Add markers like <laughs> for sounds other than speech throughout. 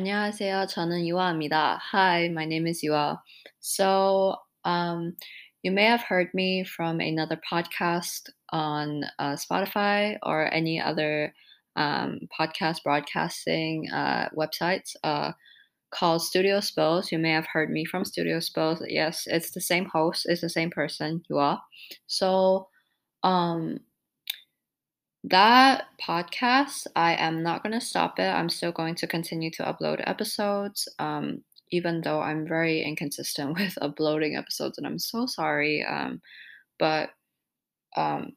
안녕하세요. 저는 유아입니다. Hi, my name is Yua. So, um, you may have heard me from another podcast on uh, Spotify or any other um, podcast broadcasting uh, websites uh, called Studio Spills. You may have heard me from Studio Spills. Yes, it's the same host, it's the same person, Yua. So, um, that podcast, I am not going to stop it. I'm still going to continue to upload episodes, um, even though I'm very inconsistent <laughs> with uploading episodes, and I'm so sorry. Um, but um,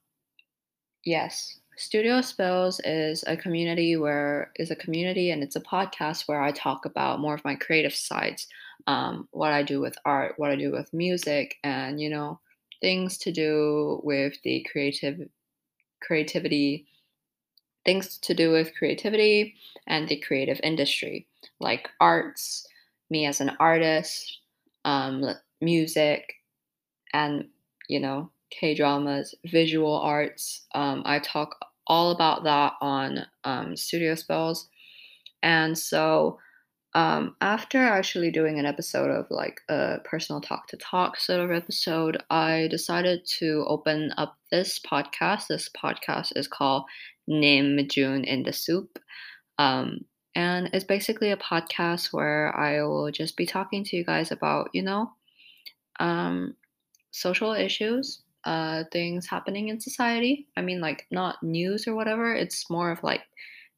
yes, Studio Spills is a community where is a community, and it's a podcast where I talk about more of my creative sides, um, what I do with art, what I do with music, and you know things to do with the creative creativity, things to do with creativity and the creative industry, like arts, me as an artist, um, music, and you know, K dramas, visual arts. Um, I talk all about that on um, Studio Spills. And so um, after actually doing an episode of like a personal talk to talk sort of episode, I decided to open up this podcast. This podcast is called Namjoon in the Soup. Um, and it's basically a podcast where I will just be talking to you guys about, you know, um, social issues, uh, things happening in society. I mean, like, not news or whatever. It's more of like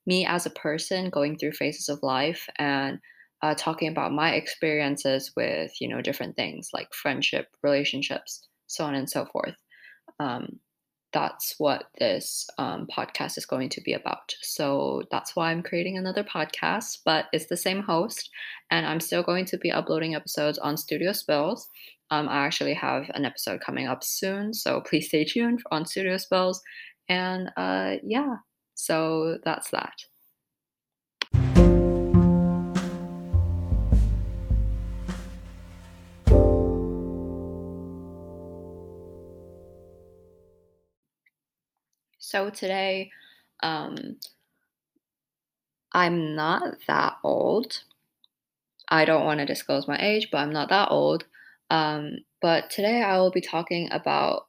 me as a person going through phases of life and uh, talking about my experiences with you know different things like friendship relationships so on and so forth. Um, that's what this um, podcast is going to be about. So that's why i'm creating another podcast but it's the same host and i'm still going to be uploading episodes on studio spills. Um, i actually have an episode coming up soon so please stay tuned on studio spills. And uh, yeah so that's that. So today, um, I'm not that old. I don't want to disclose my age, but I'm not that old. Um, but today I will be talking about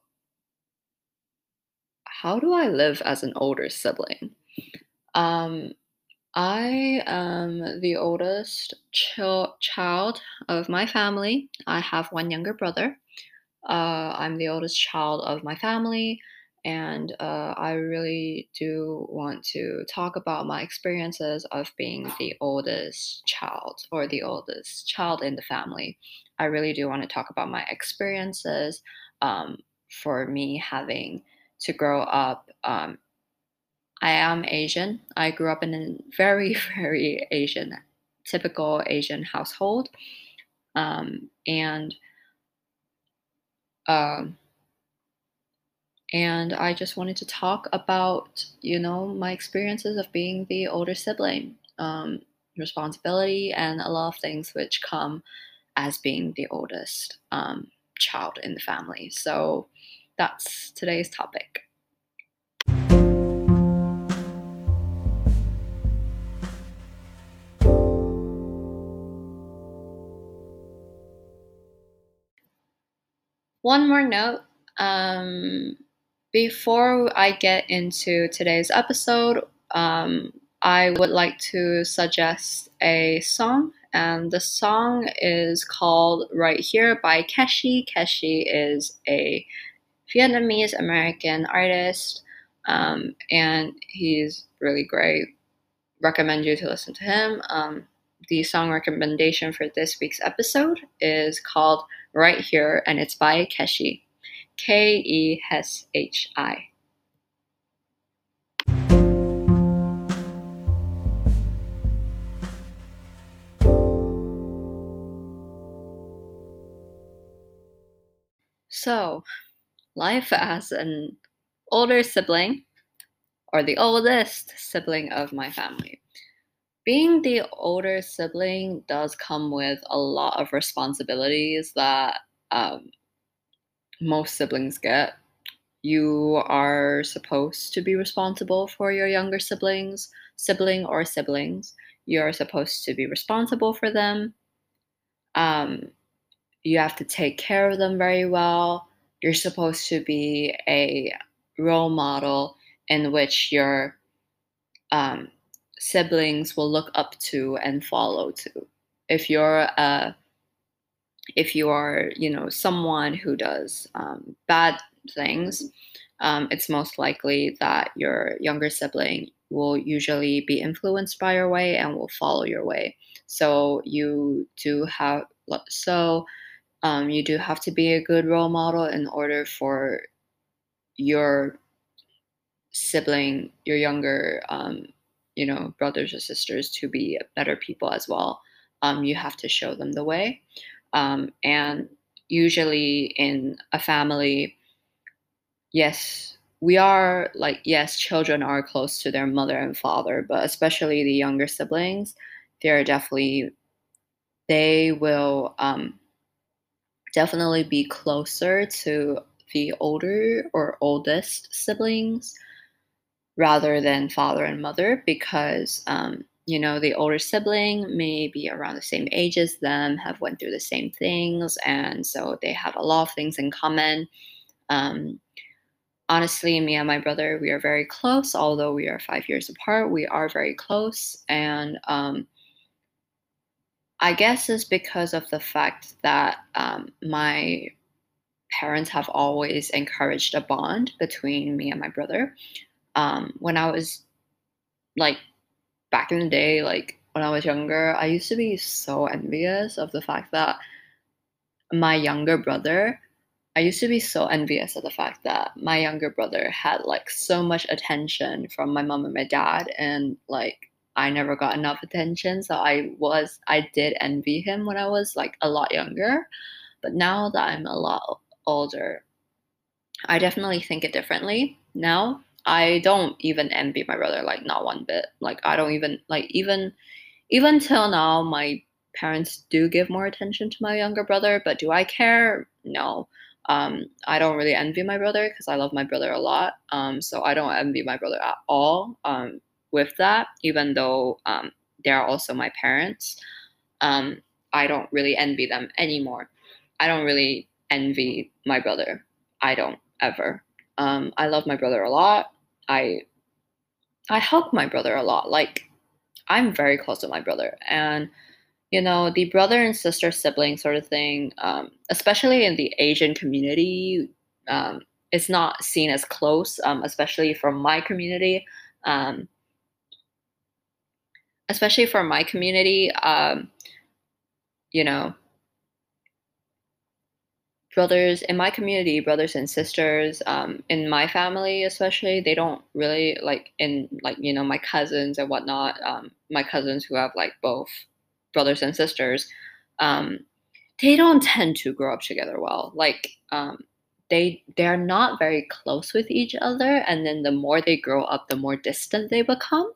how do I live as an older sibling? Um, I am the oldest ch- child of my family. I have one younger brother. Uh, I'm the oldest child of my family, and uh, I really do want to talk about my experiences of being the oldest child or the oldest child in the family. I really do want to talk about my experiences um, for me having to grow up. Um, I am Asian. I grew up in a very, <laughs> very Asian, typical Asian household. Um, and um, and I just wanted to talk about, you know, my experiences of being the older sibling, um, responsibility, and a lot of things which come as being the oldest um, child in the family. So that's today's topic. One more note um, before I get into today's episode, um, I would like to suggest a song, and the song is called Right Here by Keshi. Keshi is a Vietnamese American artist, um, and he's really great. Recommend you to listen to him. Um, the song recommendation for this week's episode is called Right Here, and it's by Keshi. K E S H I. So, life as an older sibling, or the oldest sibling of my family. Being the older sibling does come with a lot of responsibilities that um, most siblings get. You are supposed to be responsible for your younger siblings, sibling or siblings. you're supposed to be responsible for them. Um, you have to take care of them very well. You're supposed to be a role model in which your um, siblings will look up to and follow to. If you're a if you are, you know, someone who does um, bad things, um, it's most likely that your younger sibling will usually be influenced by your way and will follow your way. So you do have so um, you do have to be a good role model in order for your sibling, your younger, um, you know, brothers or sisters to be better people as well. Um, you have to show them the way. Um, and usually in a family, yes, we are like, yes, children are close to their mother and father, but especially the younger siblings, they're definitely, they will um, definitely be closer to the older or oldest siblings rather than father and mother because um, you know the older sibling may be around the same age as them have went through the same things and so they have a lot of things in common. Um, honestly me and my brother we are very close although we are five years apart we are very close and um, i guess it's because of the fact that um, my parents have always encouraged a bond between me and my brother. Um, when i was like back in the day, like when I was younger, I used to be so envious of the fact that my younger brother, I used to be so envious of the fact that my younger brother had like so much attention from my mom and my dad, and like I never got enough attention. So I was, I did envy him when I was like a lot younger. But now that I'm a lot older, I definitely think it differently now. I don't even envy my brother, like not one bit. Like I don't even like even even till now my parents do give more attention to my younger brother, but do I care? No. Um, I don't really envy my brother because I love my brother a lot. Um, so I don't envy my brother at all um, with that, even though um, they're also my parents. Um, I don't really envy them anymore. I don't really envy my brother. I don't ever. Um, I love my brother a lot. I I help my brother a lot. Like I'm very close to my brother, and you know the brother and sister sibling sort of thing, um, especially in the Asian community, um, it's not seen as close, um, especially from my community. Um, especially for my community, um, you know, brothers in my community, brothers and sisters, um, in my family especially, they don't really like in like you know my cousins and whatnot. Um, my cousins who have like both brothers and sisters, um, they don't tend to grow up together well. Like um, they they're not very close with each other, and then the more they grow up, the more distant they become,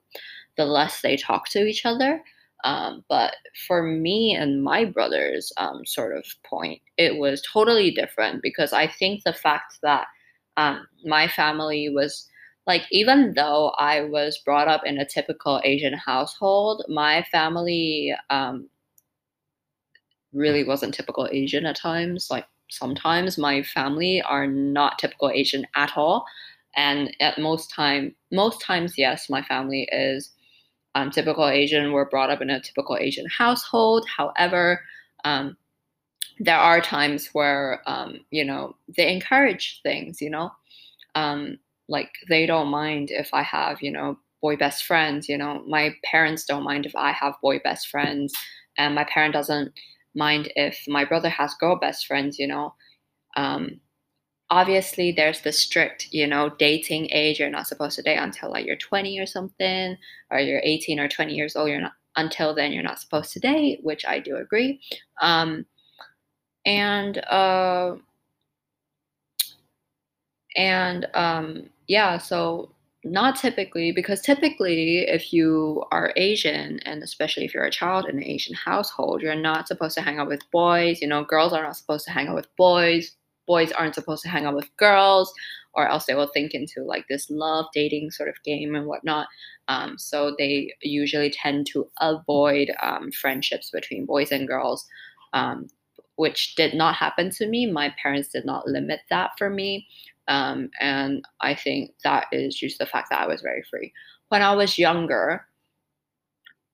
the less they talk to each other. Um, but for me and my brother's um, sort of point, it was totally different because I think the fact that um, my family was like, even though I was brought up in a typical Asian household, my family um, really wasn't typical Asian at times. Like, sometimes my family are not typical Asian at all. And at most time, most times, yes, my family is um, typical Asian were brought up in a typical Asian household. However, um, there are times where um, you know they encourage things. You know, um, like they don't mind if I have you know boy best friends. You know, my parents don't mind if I have boy best friends, and my parent doesn't mind if my brother has girl best friends. You know, um, obviously there's the strict you know dating age. You're not supposed to date until like you're 20 or something or you're 18 or 20 years old. You're not until then you're not supposed to date which i do agree. Um, and uh, and um, yeah so not typically because typically if you are asian and especially if you're a child in an asian household you're not supposed to hang out with boys. You know girls are not supposed to hang out with boys boys aren't supposed to hang out with girls, or else they will think into like this love dating sort of game and whatnot. Um, so they usually tend to avoid um, friendships between boys and girls, um, which did not happen to me. My parents did not limit that for me. Um, and I think that is just the fact that I was very free. When I was younger,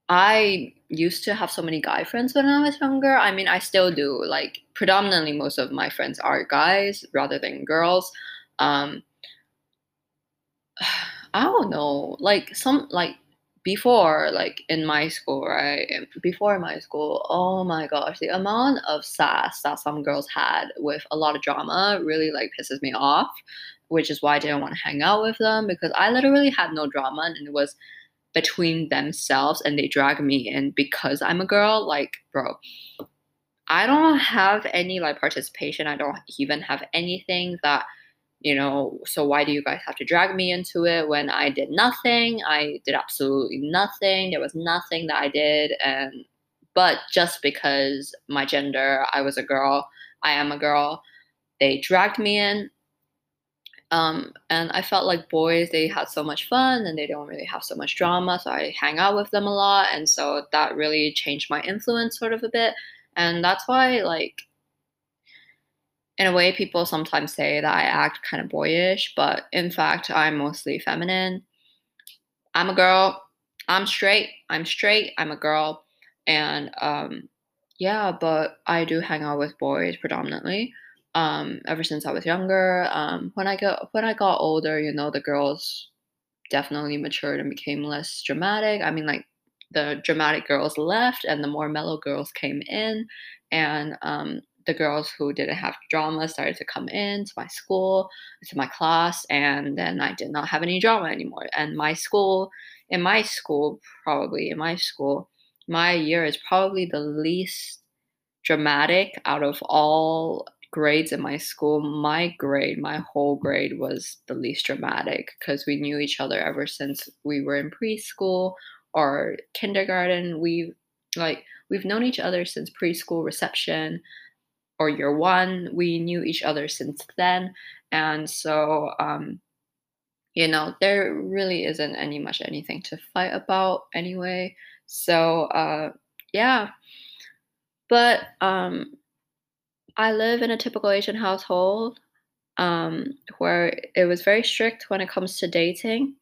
I used to have so many guy friends when I was younger. I mean, I still do. Like, predominantly, most of my friends are guys rather than girls. Um, <sighs> I don't know. Like, some, like, before, like, in my school, right? Before my school, oh my gosh, the amount of sass that some girls had with a lot of drama really, like, pisses me off, which is why I didn't want to hang out with them because I literally had no drama and it was between themselves and they drag me in because I'm a girl, like, bro, I don't have any like participation. I don't even have anything that, you know, so why do you guys have to drag me into it when I did nothing? I did absolutely nothing. There was nothing that I did. And, but just because my gender, I was a girl, I am a girl, they dragged me in um, and I felt like boys, they had so much fun and they don't really have so much drama. So I hang out with them a lot. And so that really changed my influence sort of a bit. And that's why, like, in a way, people sometimes say that I act kind of boyish, but in fact, I'm mostly feminine. I'm a girl. I'm straight. I'm straight. I'm a girl. And um, yeah, but I do hang out with boys predominantly um, ever since I was younger. Um, when I got when I got older, you know, the girls definitely matured and became less dramatic. I mean, like the dramatic girls left, and the more mellow girls came in, and um, the girls who didn't have drama started to come in to my school, to my class, and then I did not have any drama anymore. And my school, in my school, probably in my school, my year is probably the least dramatic out of all grades in my school, my grade, my whole grade was the least dramatic because we knew each other ever since we were in preschool or kindergarten. We like we've known each other since preschool reception or year one. We knew each other since then, and so um, you know there really isn't any much anything to fight about anyway. So uh, yeah, but um, I live in a typical Asian household um, where it was very strict when it comes to dating.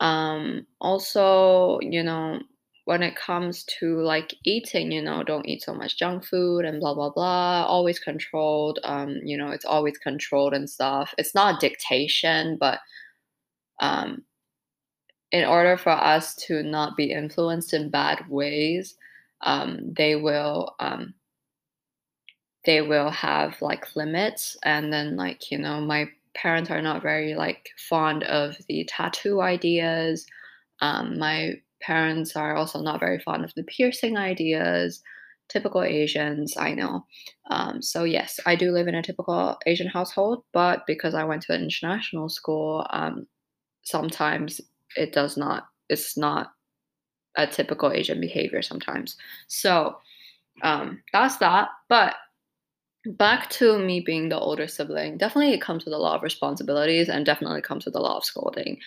Um, also, you know, when it comes to like eating, you know, don't eat so much junk food and blah blah blah. Always controlled. Um, you know, it's always controlled and stuff. It's not dictation, but um, in order for us to not be influenced in bad ways, um, they will um, they will have like limits and then like you know my parents are not very like fond of the tattoo ideas. Um, my parents are also not very fond of the piercing ideas. Typical asians i know. Um, so yes i do live in a typical asian household but because i went to an international school um, sometimes it does not it's not a typical asian behavior sometimes. So um, that's that but back to me being the older sibling, definitely it comes with a lot of responsibilities and definitely comes with a lot of scolding.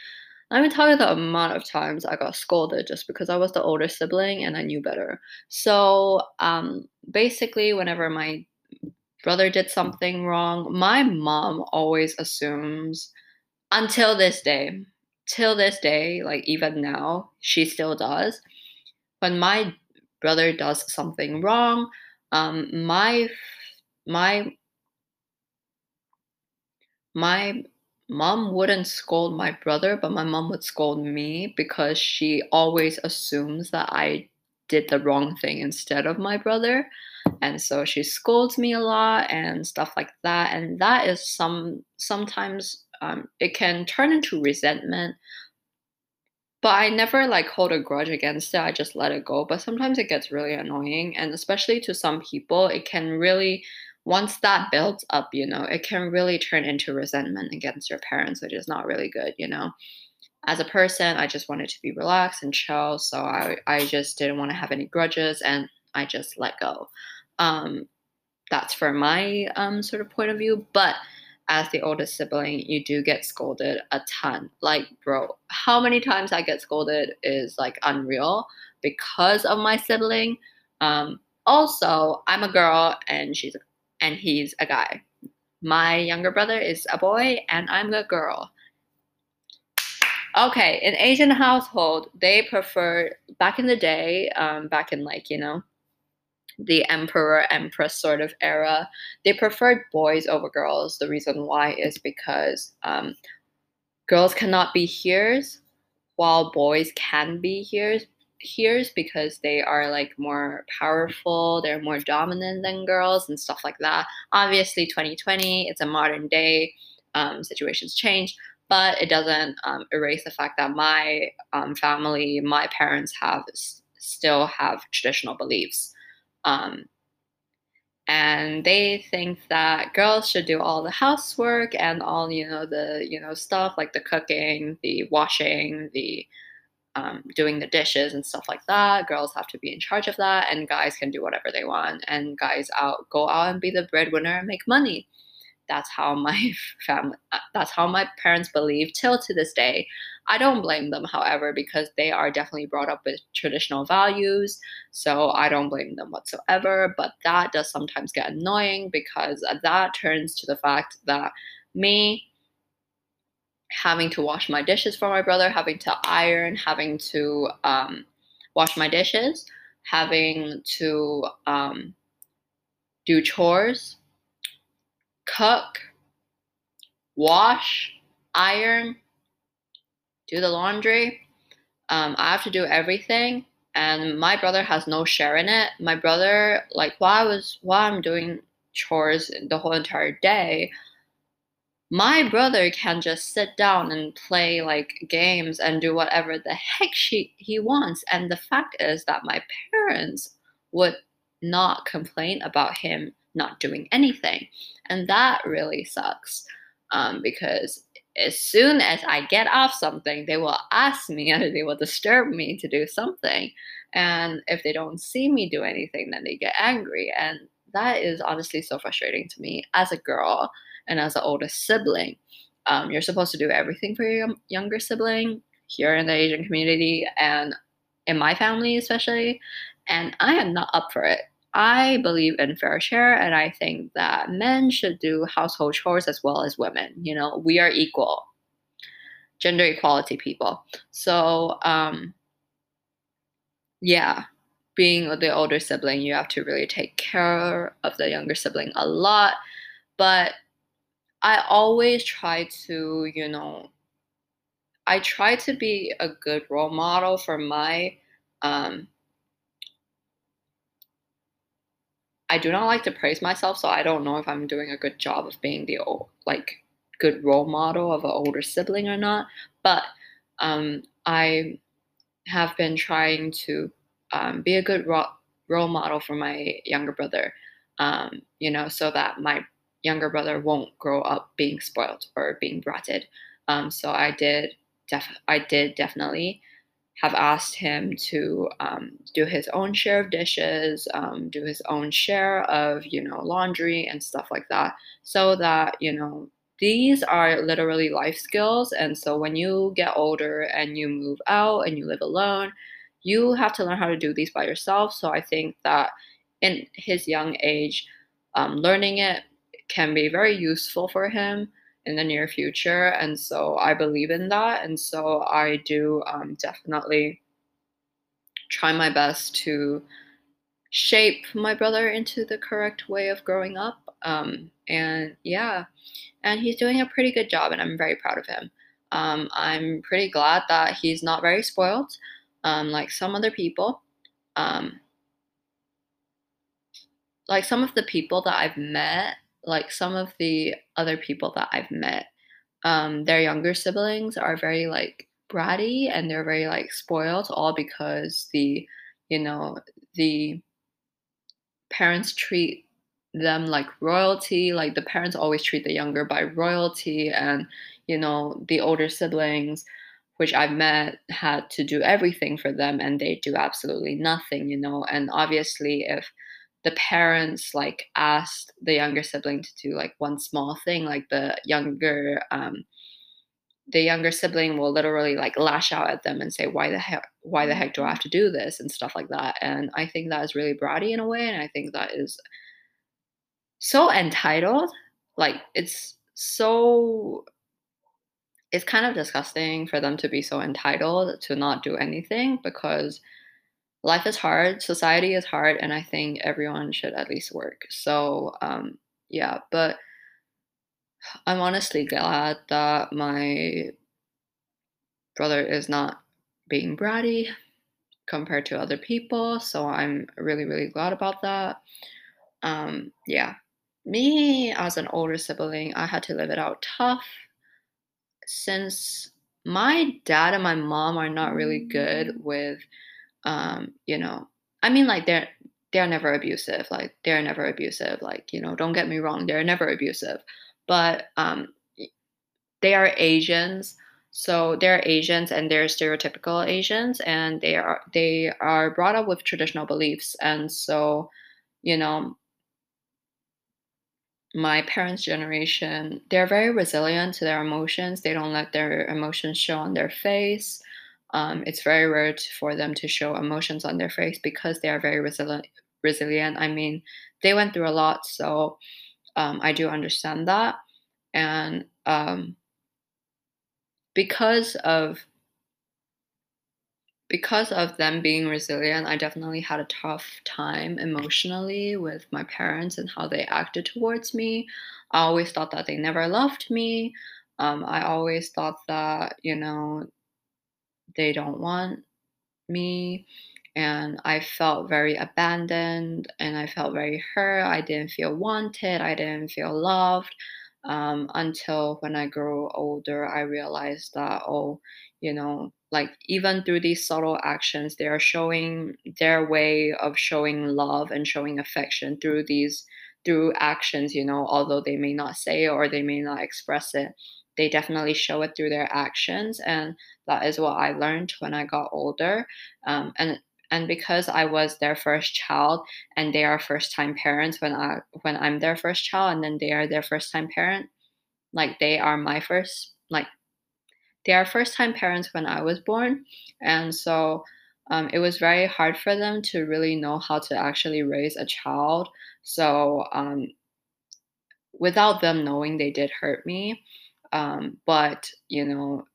Let me tell you the amount of times I got scolded just because I was the older sibling and I knew better. So um, basically, whenever my brother did something wrong, my mom always assumes, until this day, till this day, like even now, she still does. When my brother does something wrong, um, my my my mom wouldn't scold my brother, but my mom would scold me because she always assumes that I did the wrong thing instead of my brother. And so she scolds me a lot and stuff like that. And that is some sometimes um, it can turn into resentment. But I never like hold a grudge against it. I just let it go. But sometimes it gets really annoying. And especially to some people, it can really once that builds up, you know, it can really turn into resentment against your parents, which is not really good, you know. As a person, I just wanted to be relaxed and chill, so I, I just didn't want to have any grudges and I just let go. Um, that's for my um, sort of point of view. But as the oldest sibling, you do get scolded a ton. Like, bro, how many times I get scolded is like unreal because of my sibling. Um, also, I'm a girl and she's and he's a guy. My younger brother is a boy and I'm a girl. Okay, in Asian household, they prefer back in the day, um, back in like you know, the emperor empress sort of era, they preferred boys over girls. The reason why is because um, girls cannot be hears, while boys can be hears hears because they are like more powerful, they're more dominant than girls and stuff like that. Obviously, 2020, it's a modern day. Um, situations change, but it doesn't um, erase the fact that my um, family, my parents have still have traditional beliefs. Um, and they think that girls should do all the housework and all you know the you know stuff like the cooking, the washing, the um, doing the dishes and stuff like that. Girls have to be in charge of that, and guys can do whatever they want. And guys out go out and be the breadwinner and make money that's how my <laughs> family that's how my parents believe till to this day i don't blame them however because they are definitely brought up with traditional values so i don't blame them whatsoever but that does sometimes get annoying because that turns to the fact that me having to wash my dishes for my brother having to iron having to um, wash my dishes having to um, do chores cook, wash, iron, do the laundry. Um, I have to do everything, and my brother has no share in it. My brother, like while I was while I'm doing chores the whole entire day, my brother can just sit down and play like games and do whatever the heck she he wants. And the fact is that my parents would not complain about him not doing anything. And that really sucks um, because as soon as I get off something, they will ask me <laughs> and they will disturb me to do something. And if they don't see me do anything, then they get angry. And that is honestly so frustrating to me as a girl and as the oldest sibling. Um, you're supposed to do everything for your younger sibling here in the Asian community and in my family, especially. And I am not up for it. I believe in fair share, and I think that men should do household chores as well as women. You know, we are equal, gender equality people. So, um, yeah, being the older sibling, you have to really take care of the younger sibling a lot. But I always try to, you know, I try to be a good role model for my um, I do not like to praise myself, so I don't know if I'm doing a good job of being the old, like good role model of an older sibling or not. But um, I have been trying to um, be a good ro- role model for my younger brother, um, you know, so that my younger brother won't grow up being spoiled or being bratted. Um, so I did, def- I did definitely have asked him to um, do his own share of dishes, um, do his own share of, you know, laundry and stuff like that, so that, you know, these are literally life skills. And so when you get older and you move out and you live alone, you have to learn how to do these by yourself. So I think that in his young age, um, learning it can be very useful for him in the near future. And so I believe in that. And so I do um, definitely try my best to shape my brother into the correct way of growing up. Um, and yeah, and he's doing a pretty good job, and I'm very proud of him. Um, I'm pretty glad that he's not very spoiled, um, like some other people. Um, like some of the people that I've met like some of the other people that I've met, um, their younger siblings are very like bratty and they're very like spoiled, all because the, you know, the parents treat them like royalty. Like the parents always treat the younger by royalty, and you know, the older siblings, which I've met, had to do everything for them, and they do absolutely nothing, you know. And obviously, if the parents like asked the younger sibling to do like one small thing like the younger um the younger sibling will literally like lash out at them and say why the heck why the heck do i have to do this? and stuff like that and i think that is really bratty in a way and i think that is so entitled like it's so it's kind of disgusting for them to be so entitled to not do anything because life is hard, society is hard, and I think everyone should at least work. So, um, yeah, but I'm honestly glad that my brother is not being bratty compared to other people. So I'm really, really glad about that. Um, yeah. Me as an older sibling, I had to live it out tough since my dad and my mom are not really good with um, you know, I mean, like they're they're never abusive. Like they're never abusive. Like you know, don't get me wrong, they're never abusive, but um, they are Asians. So they're Asians and they're stereotypical Asians, and they are they are brought up with traditional beliefs, and so you know my parents' generation, they're very resilient to their emotions. They don't let their emotions show on their face. Um, it's very rare to, for them to show emotions on their face because they are very resilient. Resilient. I mean, they went through a lot, so um, I do understand that. And um, because of because of them being resilient, I definitely had a tough time emotionally with my parents and how they acted towards me. I always thought that they never loved me. Um, I always thought that, you know, they don't want me and I felt very abandoned and I felt very hurt. I didn't feel wanted, I didn't feel loved. Um, until when I grew older, I realized that, oh, you know, like even through these subtle actions, they are showing their way of showing love and showing affection through these through actions, you know, although they may not say it or they may not express it they definitely show it through their actions and that is what i learned when i got older um, and and because i was their first child and they are first time parents when i when i'm their first child and then they are their first time parent like they are my first like they are first time parents when i was born and so um, it was very hard for them to really know how to actually raise a child so um, without them knowing they did hurt me um, but you know,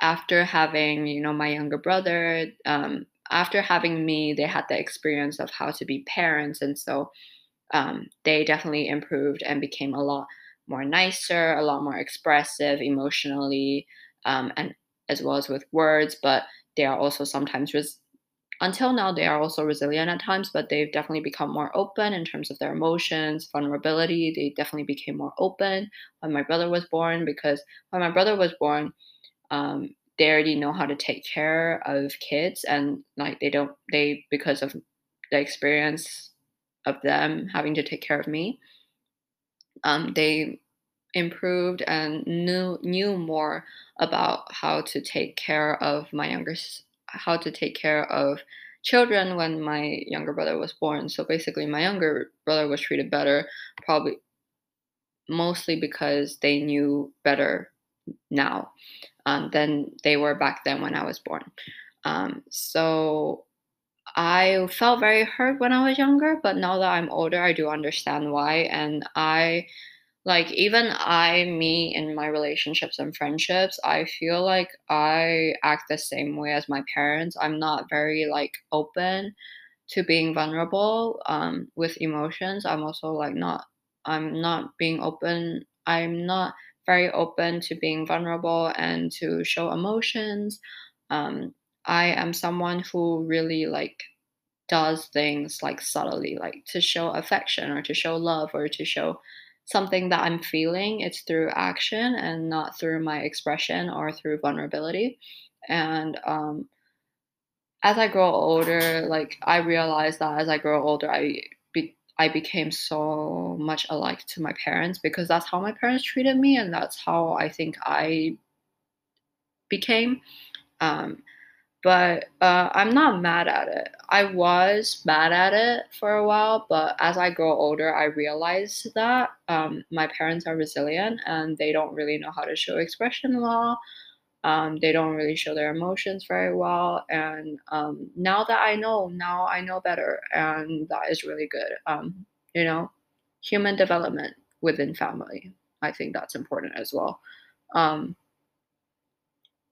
after having you know my younger brother, um, after having me, they had the experience of how to be parents, and so um, they definitely improved and became a lot more nicer, a lot more expressive emotionally, um, and as well as with words. But they are also sometimes res- until now they are also resilient at times but they've definitely become more open in terms of their emotions vulnerability. They definitely became more open when my brother was born because when my brother was born um, they already know how to take care of kids and like they don't they because of the experience of them having to take care of me um, they improved and knew knew more about how to take care of my younger how to take care of children when my younger brother was born. So basically, my younger brother was treated better, probably mostly because they knew better now um, than they were back then when I was born. Um, so I felt very hurt when I was younger, but now that I'm older, I do understand why. And I like even i me in my relationships and friendships i feel like i act the same way as my parents. I'm not very like open to being vulnerable um, with emotions. I'm also like not i'm not being open i'm not very open to being vulnerable and to show emotions. Um, i am someone who really like does things like subtly like to show affection or to show love or to show something that I'm feeling, it's through action and not through my expression or through vulnerability. And um, as I grow older, like I realize that as I grow older, I be- I became so much alike to my parents because that's how my parents treated me, and that's how I think I became. Um, but uh, I'm not mad at it. I was mad at it for a while, but as I grow older, I realize that um, my parents are resilient and they don't really know how to show expression well. Um, they don't really show their emotions very well. And um, now that I know, now I know better. And that is really good. Um, you know, human development within family. I think that's important as well. Um,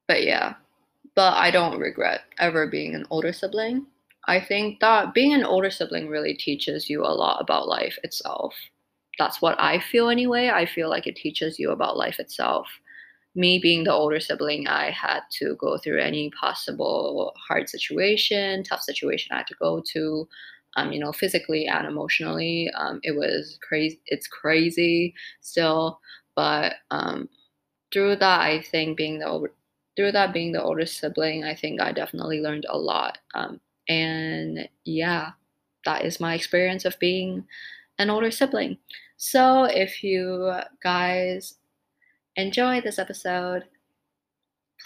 but yeah, but I don't regret ever being an older sibling. I think that being an older sibling really teaches you a lot about life itself. That's what I feel anyway. I feel like it teaches you about life itself. Me being the older sibling, I had to go through any possible hard situation, tough situation I had to go to, um, you know, physically and emotionally. Um, it was crazy. It's crazy still, but um, through that, I think being the older, through that being the older sibling, I think I definitely learned a lot. Um, and yeah, that is my experience of being an older sibling. So if you guys enjoy this episode,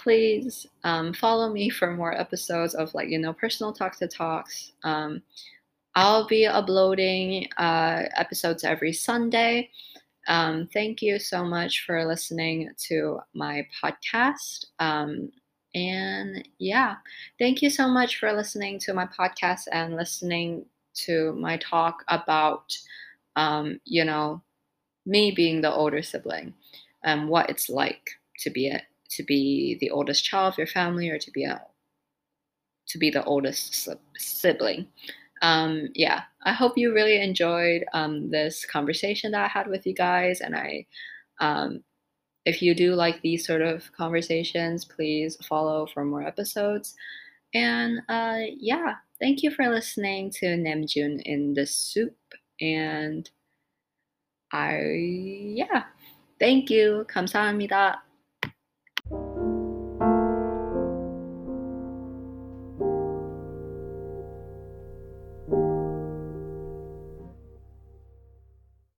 please um, follow me for more episodes of like you know personal talks to talks. Um, I'll be uploading uh, episodes every Sunday. Um, thank you so much for listening to my podcast. Um, and yeah, thank you so much for listening to my podcast and listening to my talk about, um, you know, me being the older sibling and what it's like to be a, to be the oldest child of your family or to be a to be the oldest sibling um, yeah, I hope you really enjoyed um, this conversation that I had with you guys. And I, um, if you do like these sort of conversations, please follow for more episodes. And uh, yeah, thank you for listening to Namjoon in the Soup. And I, yeah, thank you. 감사합니다.